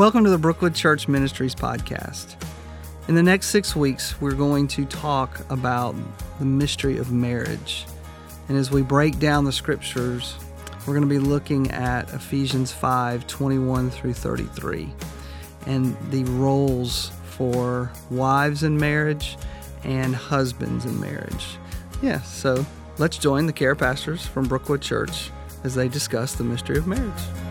Welcome to the Brookwood Church Ministries podcast. In the next six weeks, we're going to talk about the mystery of marriage. And as we break down the scriptures, we're going to be looking at Ephesians 5 21 through 33 and the roles for wives in marriage and husbands in marriage. Yeah, so let's join the care pastors from Brookwood Church as they discuss the mystery of marriage.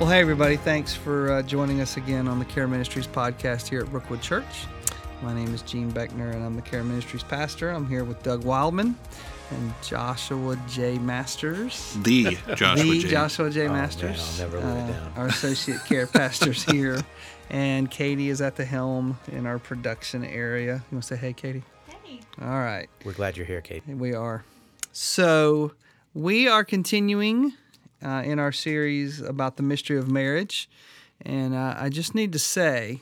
Well, hey, everybody. Thanks for uh, joining us again on the Care Ministries podcast here at Brookwood Church. My name is Gene Beckner, and I'm the Care Ministries pastor. I'm here with Doug Wildman and Joshua J. Masters. The Joshua the J. Joshua J. Oh, man, Masters. I'll never live it uh, down. Our associate care pastors here. And Katie is at the helm in our production area. You want to say hey, Katie? Hey. All right. We're glad you're here, Katie. We are. So, we are continuing uh, in our series about the mystery of marriage. And uh, I just need to say,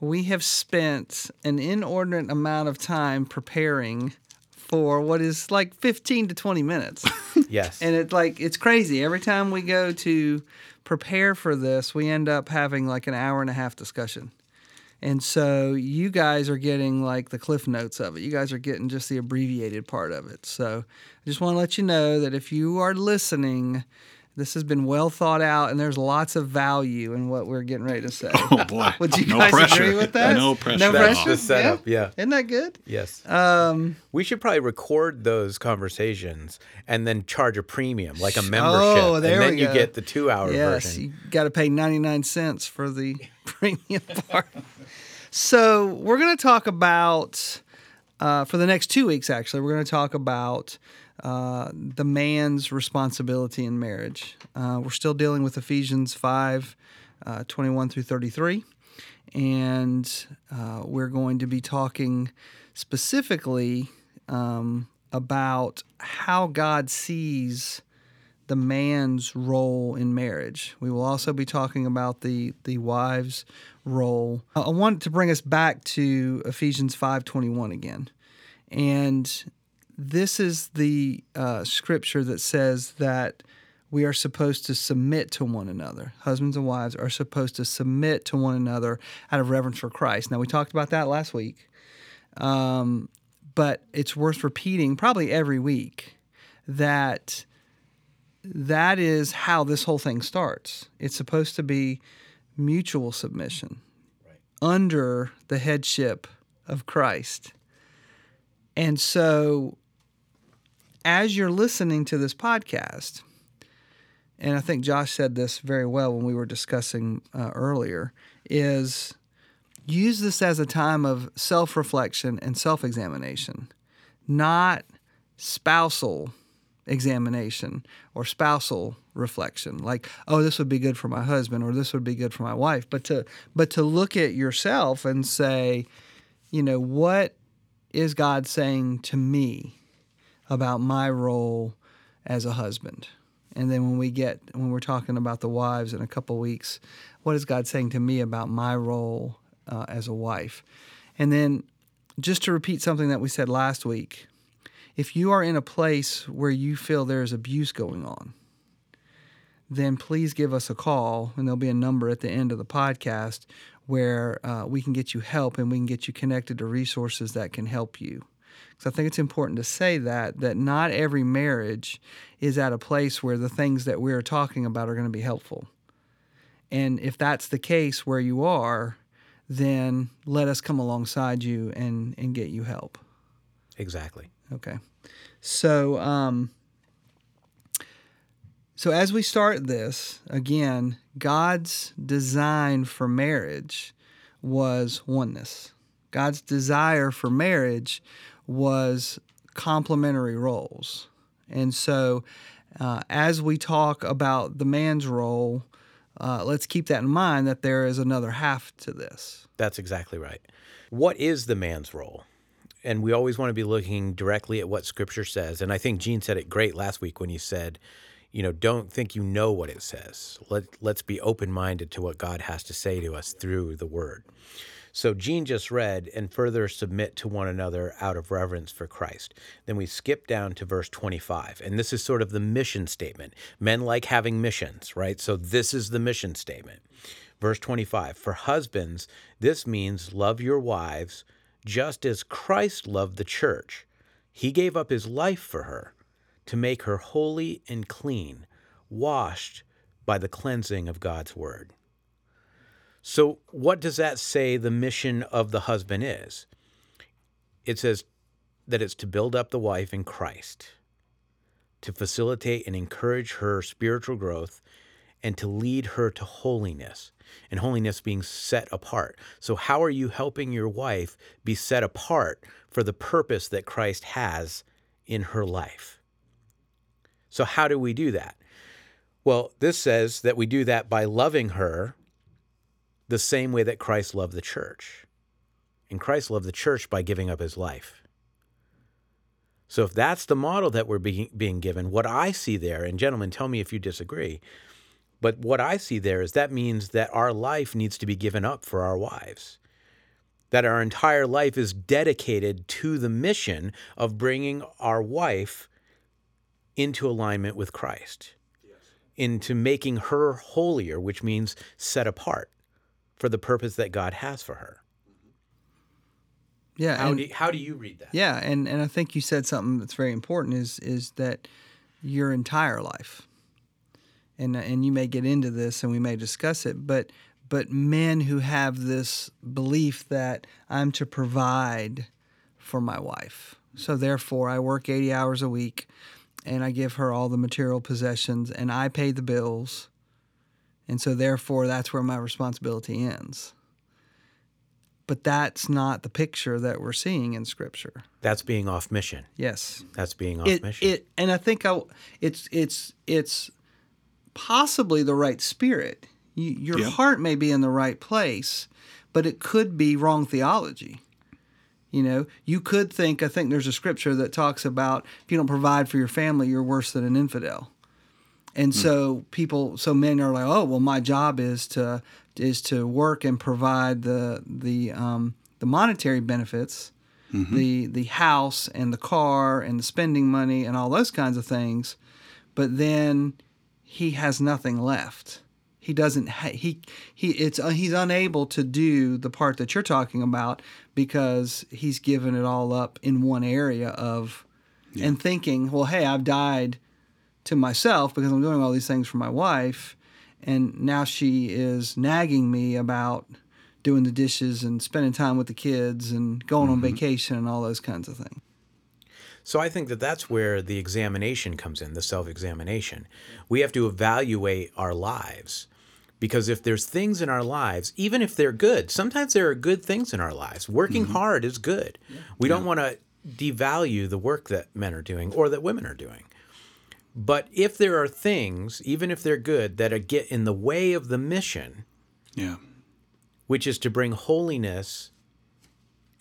we have spent an inordinate amount of time preparing for what is like 15 to 20 minutes. Yes. and it's like, it's crazy. Every time we go to prepare for this, we end up having like an hour and a half discussion. And so you guys are getting like the cliff notes of it. You guys are getting just the abbreviated part of it. So I just want to let you know that if you are listening, this has been well thought out and there's lots of value in what we're getting ready to say. Oh boy. Would you no guys pressure. agree with that? No pressure. No at That's all. pressure? the setup. Yeah. Isn't that good? Yes. Um, We should probably record those conversations and then charge a premium, like a membership. Oh, membership. there and then we you go. get the two hour yes, version. you got to pay 99 cents for the premium part. So we're going to talk about, uh, for the next two weeks, actually, we're going to talk about uh, the man's responsibility in marriage. Uh, we're still dealing with Ephesians 5 uh, 21 through 33. And uh, we're going to be talking specifically um, about how God sees the man's role in marriage. We will also be talking about the the wife's role. I want to bring us back to Ephesians 5:21 again. And this is the uh, scripture that says that we are supposed to submit to one another. Husbands and wives are supposed to submit to one another out of reverence for Christ. Now, we talked about that last week, um, but it's worth repeating probably every week that that is how this whole thing starts. It's supposed to be mutual submission under the headship of Christ. And so, as you're listening to this podcast, and I think Josh said this very well when we were discussing uh, earlier, is use this as a time of self reflection and self examination, not spousal examination or spousal reflection like oh this would be good for my husband or this would be good for my wife but to but to look at yourself and say you know what is god saying to me about my role as a husband and then when we get when we're talking about the wives in a couple weeks what is god saying to me about my role uh, as a wife and then just to repeat something that we said last week if you are in a place where you feel there's abuse going on, then please give us a call, and there'll be a number at the end of the podcast where uh, we can get you help and we can get you connected to resources that can help you. Because I think it's important to say that that not every marriage is at a place where the things that we're talking about are going to be helpful. And if that's the case where you are, then let us come alongside you and, and get you help. Exactly. Okay. So, um, so as we start this again, God's design for marriage was oneness. God's desire for marriage was complementary roles, and so uh, as we talk about the man's role, uh, let's keep that in mind that there is another half to this. That's exactly right. What is the man's role? And we always want to be looking directly at what scripture says. And I think Gene said it great last week when he said, you know, don't think you know what it says. Let, let's be open minded to what God has to say to us through the word. So Gene just read, and further submit to one another out of reverence for Christ. Then we skip down to verse 25, and this is sort of the mission statement. Men like having missions, right? So this is the mission statement. Verse 25 For husbands, this means love your wives just as Christ loved the church. He gave up his life for her to make her holy and clean, washed by the cleansing of God's word. So, what does that say the mission of the husband is? It says that it's to build up the wife in Christ, to facilitate and encourage her spiritual growth, and to lead her to holiness, and holiness being set apart. So, how are you helping your wife be set apart for the purpose that Christ has in her life? So, how do we do that? Well, this says that we do that by loving her the same way that Christ loved the church. And Christ loved the church by giving up his life. So if that's the model that we're being, being given, what I see there, and gentlemen, tell me if you disagree, but what I see there is that means that our life needs to be given up for our wives. That our entire life is dedicated to the mission of bringing our wife into alignment with Christ, yes. into making her holier, which means set apart for the purpose that God has for her. Yeah. How, and, do, you, how do you read that? Yeah, and, and I think you said something that's very important is is that your entire life, and and you may get into this and we may discuss it, but but men who have this belief that I'm to provide for my wife, so therefore I work 80 hours a week, and I give her all the material possessions, and I pay the bills, and so, therefore, that's where my responsibility ends. But that's not the picture that we're seeing in Scripture. That's being off mission. Yes, that's being off it, mission. It, and I think I, it's it's it's possibly the right spirit. You, your yep. heart may be in the right place, but it could be wrong theology. You know, you could think. I think there's a scripture that talks about if you don't provide for your family, you're worse than an infidel. And mm. so people, so men are like, oh, well, my job is to is to work and provide the the um, the monetary benefits, mm-hmm. the the house and the car and the spending money and all those kinds of things, but then he has nothing left. He doesn't. Ha- he he. It's uh, he's unable to do the part that you're talking about because he's given it all up in one area of, yeah. and thinking, well, hey, I've died to myself because I'm doing all these things for my wife. And now she is nagging me about doing the dishes and spending time with the kids and going mm-hmm. on vacation and all those kinds of things. So I think that that's where the examination comes in, the self examination. We have to evaluate our lives because if there's things in our lives, even if they're good, sometimes there are good things in our lives. Working mm-hmm. hard is good. Yeah. We yeah. don't want to devalue the work that men are doing or that women are doing. But if there are things, even if they're good, that get in the way of the mission, yeah, which is to bring holiness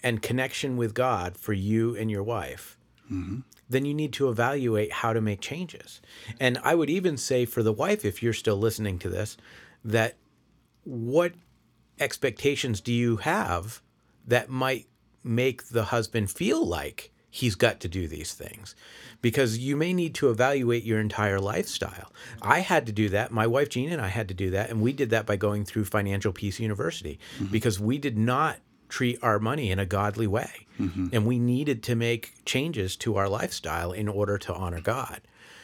and connection with God for you and your wife, mm-hmm. then you need to evaluate how to make changes. And I would even say for the wife, if you're still listening to this, that what expectations do you have that might make the husband feel like he's got to do these things? because you may need to evaluate your entire lifestyle. I had to do that. My wife Gina and I had to do that, and we did that by going through Financial Peace University mm-hmm. because we did not treat our money in a godly way. Mm-hmm. And we needed to make changes to our lifestyle in order to honor God.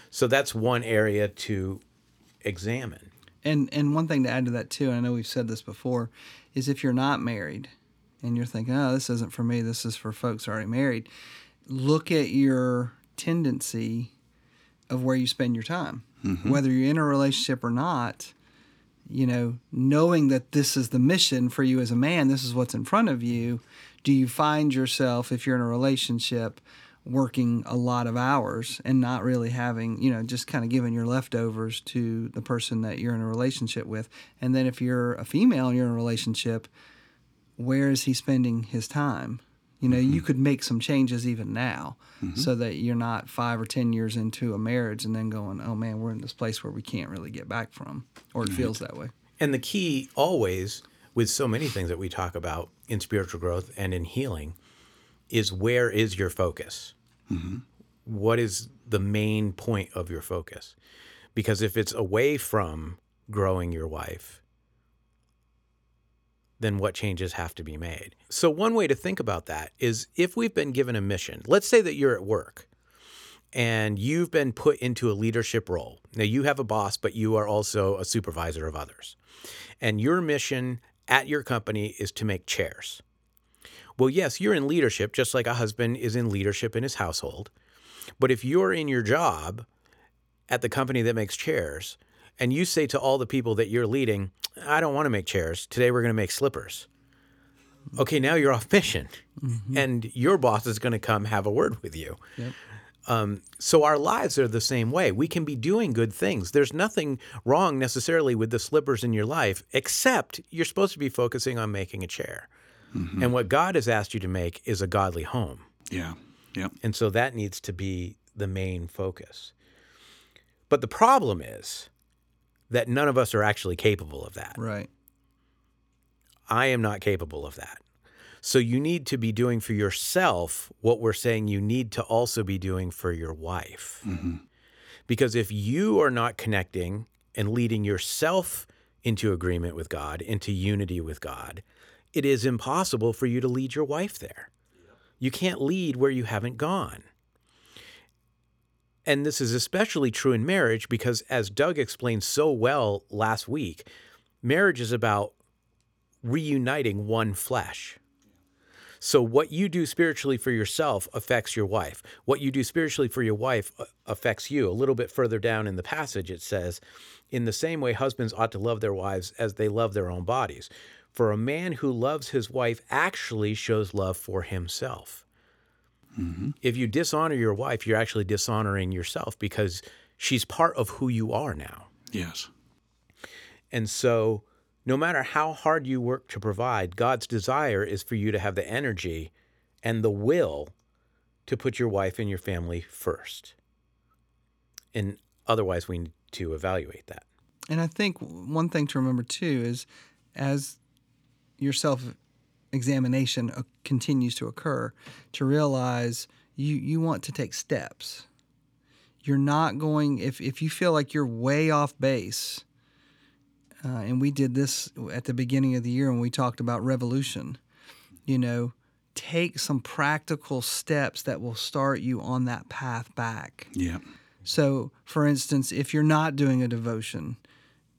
So that's one area to examine. And and one thing to add to that too, and I know we've said this before, is if you're not married and you're thinking, "Oh, this isn't for me. This is for folks already married." Look at your tendency of where you spend your time. Mm-hmm. Whether you're in a relationship or not, you know, knowing that this is the mission for you as a man, this is what's in front of you, do you find yourself, if you're in a relationship, working a lot of hours and not really having, you know, just kind of giving your leftovers to the person that you're in a relationship with? And then if you're a female and you're in a relationship, where is he spending his time? You know, mm-hmm. you could make some changes even now mm-hmm. so that you're not five or 10 years into a marriage and then going, oh man, we're in this place where we can't really get back from, or it feels that way. And the key always with so many things that we talk about in spiritual growth and in healing is where is your focus? What is the main point of your focus? Because if it's away from growing your wife, then what changes have to be made? So, one way to think about that is if we've been given a mission, let's say that you're at work and you've been put into a leadership role. Now, you have a boss, but you are also a supervisor of others. And your mission at your company is to make chairs. Well, yes, you're in leadership, just like a husband is in leadership in his household. But if you're in your job at the company that makes chairs, and you say to all the people that you're leading, I don't want to make chairs. Today we're going to make slippers. Okay, now you're off mission, and your boss is going to come have a word with you. Um, so our lives are the same way. We can be doing good things. There's nothing wrong necessarily with the slippers in your life, except you're supposed to be focusing on making a chair. And what God has asked you to make is a godly home. Yeah. Yep. And so that needs to be the main focus. But the problem is that none of us are actually capable of that. Right. I am not capable of that. So you need to be doing for yourself what we're saying you need to also be doing for your wife. Mm-hmm. Because if you are not connecting and leading yourself into agreement with God, into unity with God, it is impossible for you to lead your wife there. You can't lead where you haven't gone. And this is especially true in marriage because, as Doug explained so well last week, marriage is about reuniting one flesh. So, what you do spiritually for yourself affects your wife. What you do spiritually for your wife affects you. A little bit further down in the passage, it says, In the same way, husbands ought to love their wives as they love their own bodies. For a man who loves his wife actually shows love for himself. If you dishonor your wife, you're actually dishonoring yourself because she's part of who you are now. Yes. And so, no matter how hard you work to provide, God's desire is for you to have the energy and the will to put your wife and your family first. And otherwise, we need to evaluate that. And I think one thing to remember too is as your self examination uh, continues to occur, to realize you, you want to take steps. You're not going, if, if you feel like you're way off base, uh, and we did this at the beginning of the year when we talked about revolution, you know, take some practical steps that will start you on that path back. Yeah. So, for instance, if you're not doing a devotion,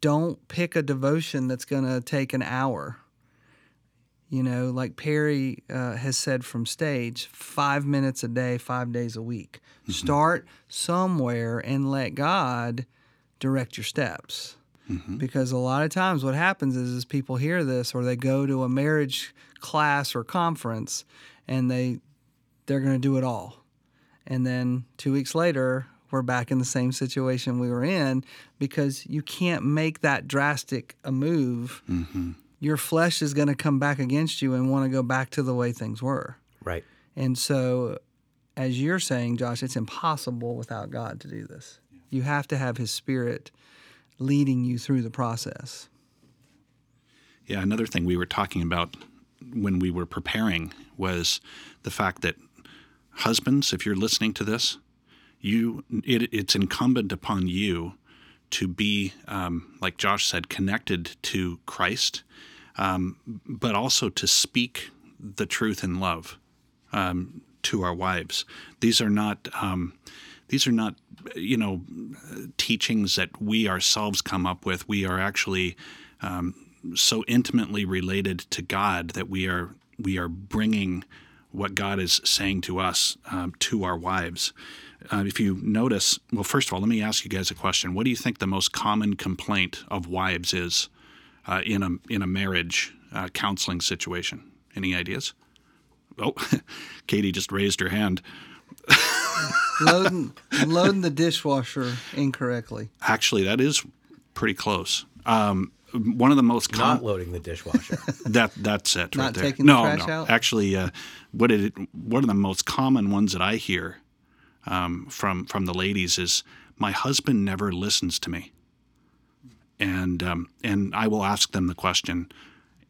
don't pick a devotion that's going to take an hour. You know, like Perry uh, has said from stage, five minutes a day, five days a week. Mm-hmm. Start somewhere and let God direct your steps. Mm-hmm. Because a lot of times what happens is, is people hear this or they go to a marriage class or conference and they they're going to do it all. And then two weeks later, we're back in the same situation we were in because you can't make that drastic a move. Mm-hmm. Your flesh is going to come back against you and want to go back to the way things were. Right. And so, as you're saying, Josh, it's impossible without God to do this. You have to have His Spirit leading you through the process. Yeah, another thing we were talking about when we were preparing was the fact that husbands, if you're listening to this, you it, it's incumbent upon you to be, um, like Josh said, connected to Christ, um, but also to speak the truth in love um, to our wives. These are not. Um, these are not, you know, teachings that we ourselves come up with. We are actually um, so intimately related to God that we are we are bringing what God is saying to us um, to our wives. Uh, if you notice, well, first of all, let me ask you guys a question. What do you think the most common complaint of wives is uh, in a in a marriage uh, counseling situation? Any ideas? Oh, Katie just raised her hand. Loading, loading the dishwasher incorrectly. Actually, that is pretty close. Um, one of the most Not loading the dishwasher. that that's it right Not there. taking the no, trash no. out? Actually, uh, what it one of the most common ones that I hear um, from from the ladies is my husband never listens to me, and um, and I will ask them the question,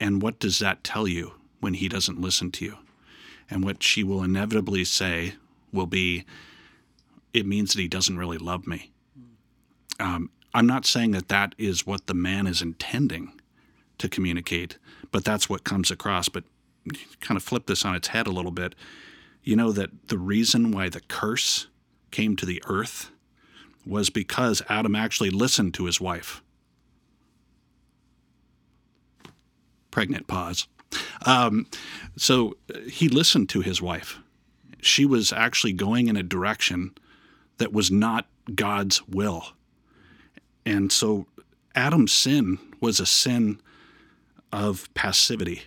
And what does that tell you when he doesn't listen to you? And what she will inevitably say will be, it means that he doesn't really love me. Um, I'm not saying that that is what the man is intending to communicate, but that's what comes across. But kind of flip this on its head a little bit. You know that the reason why the curse came to the earth was because Adam actually listened to his wife. Pregnant pause. Um, so uh, he listened to his wife. She was actually going in a direction that was not God's will. And so Adam's sin was a sin of passivity.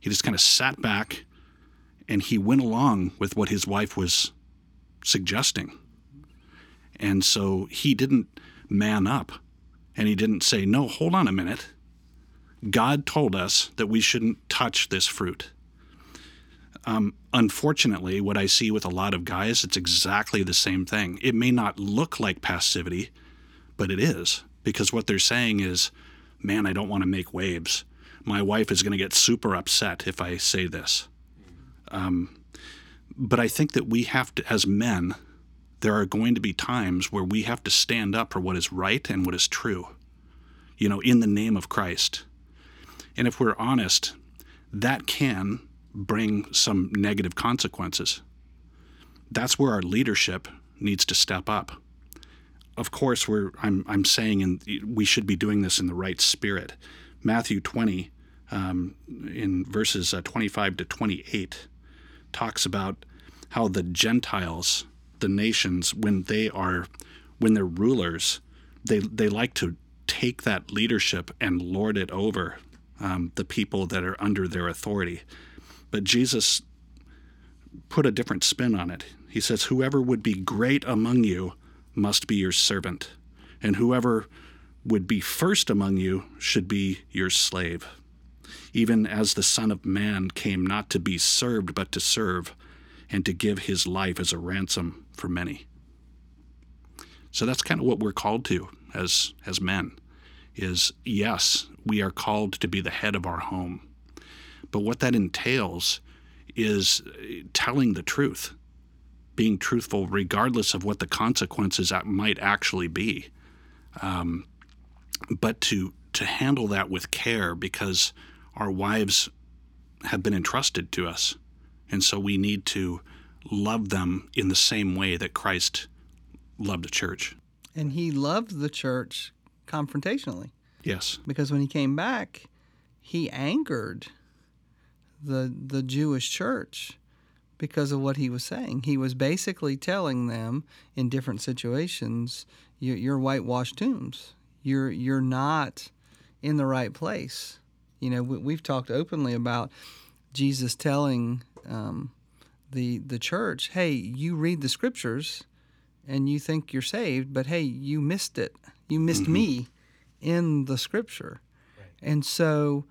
He just kind of sat back and he went along with what his wife was suggesting. And so he didn't man up and he didn't say, No, hold on a minute. God told us that we shouldn't touch this fruit. Um, unfortunately, what I see with a lot of guys, it's exactly the same thing. It may not look like passivity, but it is because what they're saying is, man, I don't want to make waves. My wife is going to get super upset if I say this. Um, but I think that we have to, as men, there are going to be times where we have to stand up for what is right and what is true, you know, in the name of Christ. And if we're honest, that can bring some negative consequences. That's where our leadership needs to step up. Of course, we're I'm I'm saying in, we should be doing this in the right spirit. Matthew 20, um, in verses uh, 25 to 28, talks about how the Gentiles, the nations, when they are when they're rulers, they they like to take that leadership and lord it over um, the people that are under their authority. But Jesus put a different spin on it. He says, Whoever would be great among you must be your servant, and whoever would be first among you should be your slave. Even as the Son of Man came not to be served, but to serve, and to give his life as a ransom for many. So that's kind of what we're called to as, as men is yes, we are called to be the head of our home but what that entails is telling the truth, being truthful, regardless of what the consequences might actually be. Um, but to to handle that with care because our wives have been entrusted to us, and so we need to love them in the same way that Christ loved the church. And he loved the church confrontationally. Yes. Because when he came back, he angered the the Jewish church because of what he was saying. He was basically telling them in different situations, you're, you're whitewashed tombs. You're you're not in the right place. You know, we, have talked openly about Jesus telling um, the the church, "Hey, you read the scriptures, and you think you're saved, but hey, you missed it. You missed mm-hmm. me in the scripture." Right. And so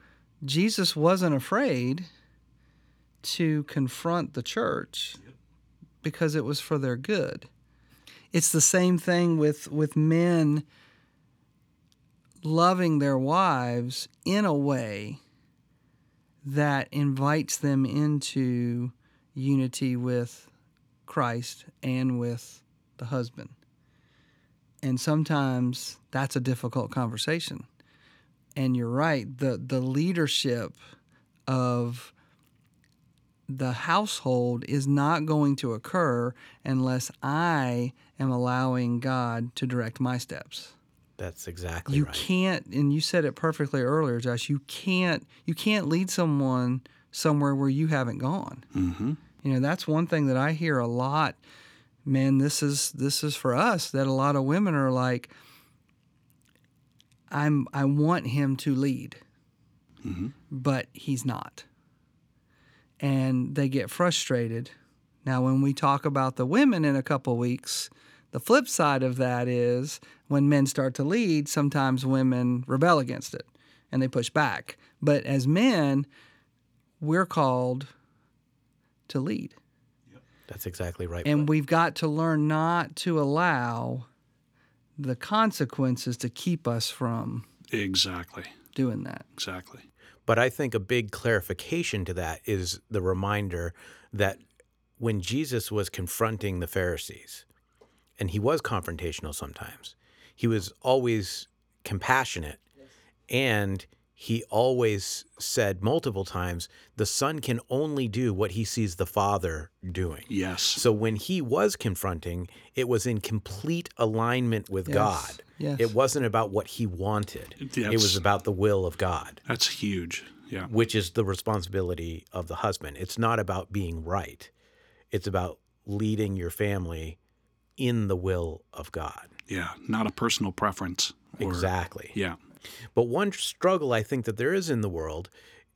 Jesus wasn't afraid to confront the church because it was for their good. It's the same thing with, with men loving their wives in a way that invites them into unity with Christ and with the husband. And sometimes that's a difficult conversation. And you're right, the, the leadership of the household is not going to occur unless I am allowing God to direct my steps. That's exactly you right. can't and you said it perfectly earlier, Josh. You can't you can't lead someone somewhere where you haven't gone. Mm-hmm. You know, that's one thing that I hear a lot. Man, this is this is for us that a lot of women are like I'm I want him to lead. Mm-hmm. But he's not and they get frustrated. Now, when we talk about the women in a couple weeks, the flip side of that is when men start to lead, sometimes women rebel against it and they push back. But as men, we're called to lead. That's exactly right. And we've got to learn not to allow the consequences to keep us from exactly doing that. Exactly. But I think a big clarification to that is the reminder that when Jesus was confronting the Pharisees, and he was confrontational sometimes, he was always compassionate and he always said multiple times the son can only do what he sees the father doing. Yes. So when he was confronting, it was in complete alignment with Yes. God. Yes. It wasn't about what he wanted. It was about the will of God, That's huge. Yeah. which is the responsibility of the husband. It's not about being right. It's about leading your family in the will of God. Yeah. Not a personal preference. Or, exactly. Yeah. But one struggle I think that there is in the world,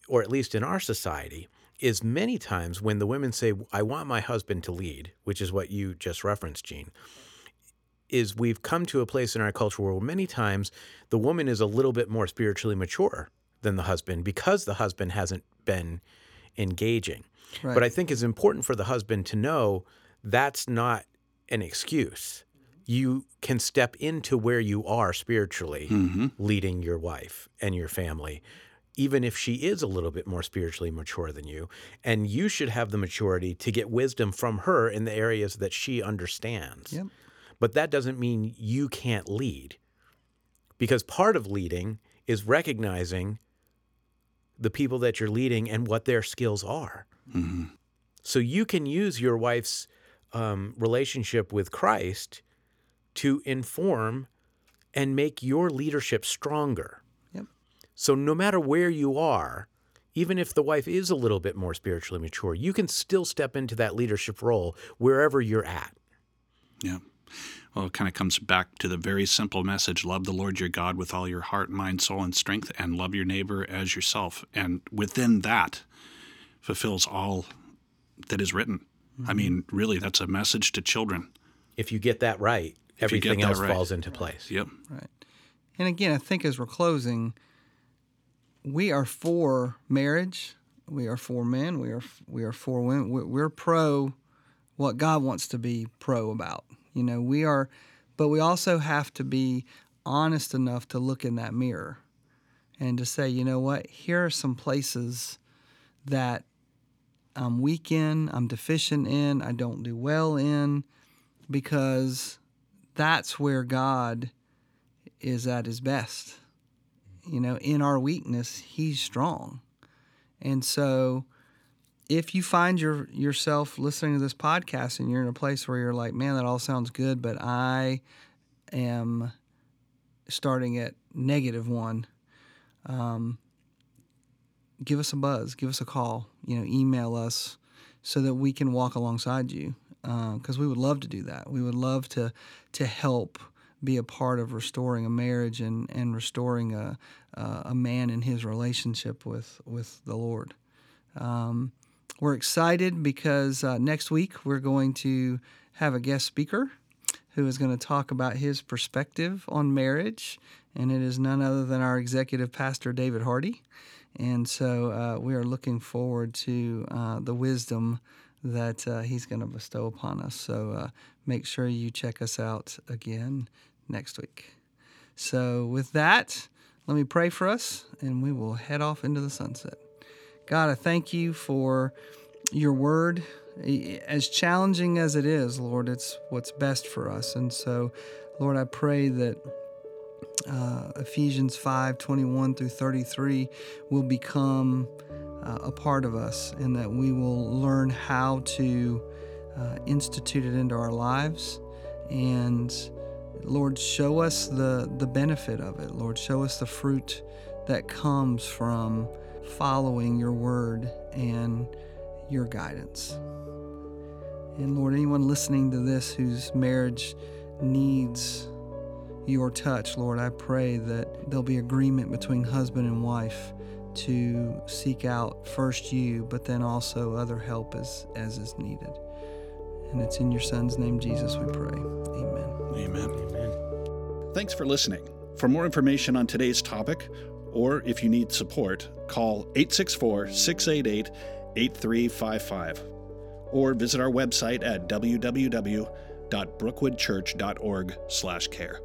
or at least in our society, is many times when the women say, I want my husband to lead, which is what you just referenced, Gene, is we've come to a place in our culture where many times the woman is a little bit more spiritually mature than the husband because the husband hasn't been engaging. Right. But I think it's important for the husband to know that's not an excuse. You can step into where you are spiritually, mm-hmm. leading your wife and your family, even if she is a little bit more spiritually mature than you. And you should have the maturity to get wisdom from her in the areas that she understands. Yep. But that doesn't mean you can't lead, because part of leading is recognizing the people that you're leading and what their skills are. Mm-hmm. So you can use your wife's um, relationship with Christ to inform and make your leadership stronger. Yep. So no matter where you are, even if the wife is a little bit more spiritually mature, you can still step into that leadership role wherever you're at. Yeah. Well, it kind of comes back to the very simple message love the Lord your God with all your heart, mind, soul, and strength, and love your neighbor as yourself. And within that fulfills all that is written. I mean, really, that's a message to children. If you get that right, If everything that else right. falls into place. Yep. Right. And again, I think as we're closing, we are for marriage. We are for men. We are we are for women. We're, we're pro what God wants to be pro about. You know, we are, but we also have to be honest enough to look in that mirror and to say, you know what, here are some places that I'm weak in, I'm deficient in, I don't do well in, because that's where God is at his best. You know, in our weakness, he's strong. And so if you find your yourself listening to this podcast and you're in a place where you're like, man, that all sounds good, but I am starting at negative one, um, give us a buzz, give us a call, you know, email us so that we can walk alongside you because we would love to do that. We would love to to help be a part of restoring a marriage and, and restoring a, uh, a man in his relationship with, with the Lord. Um, we're excited because uh, next week we're going to have a guest speaker who is going to talk about his perspective on marriage, and it is none other than our executive pastor, David Hardy. And so uh, we are looking forward to uh, the wisdom that uh, he's going to bestow upon us. So uh, make sure you check us out again next week. So, with that, let me pray for us and we will head off into the sunset. God, I thank you for your word. As challenging as it is, Lord, it's what's best for us. And so, Lord, I pray that uh, Ephesians 5 21 through 33 will become uh, a part of us and that we will learn how to uh, institute it into our lives. And Lord, show us the, the benefit of it. Lord, show us the fruit that comes from following your word and your guidance. And Lord, anyone listening to this whose marriage needs your touch, Lord, I pray that there'll be agreement between husband and wife to seek out first you, but then also other help as, as is needed. And it's in your son's name, Jesus, we pray. Amen. Amen. Amen. Thanks for listening. For more information on today's topic, or if you need support, call 864 688 8355 or visit our website at www.brookwoodchurch.org/care.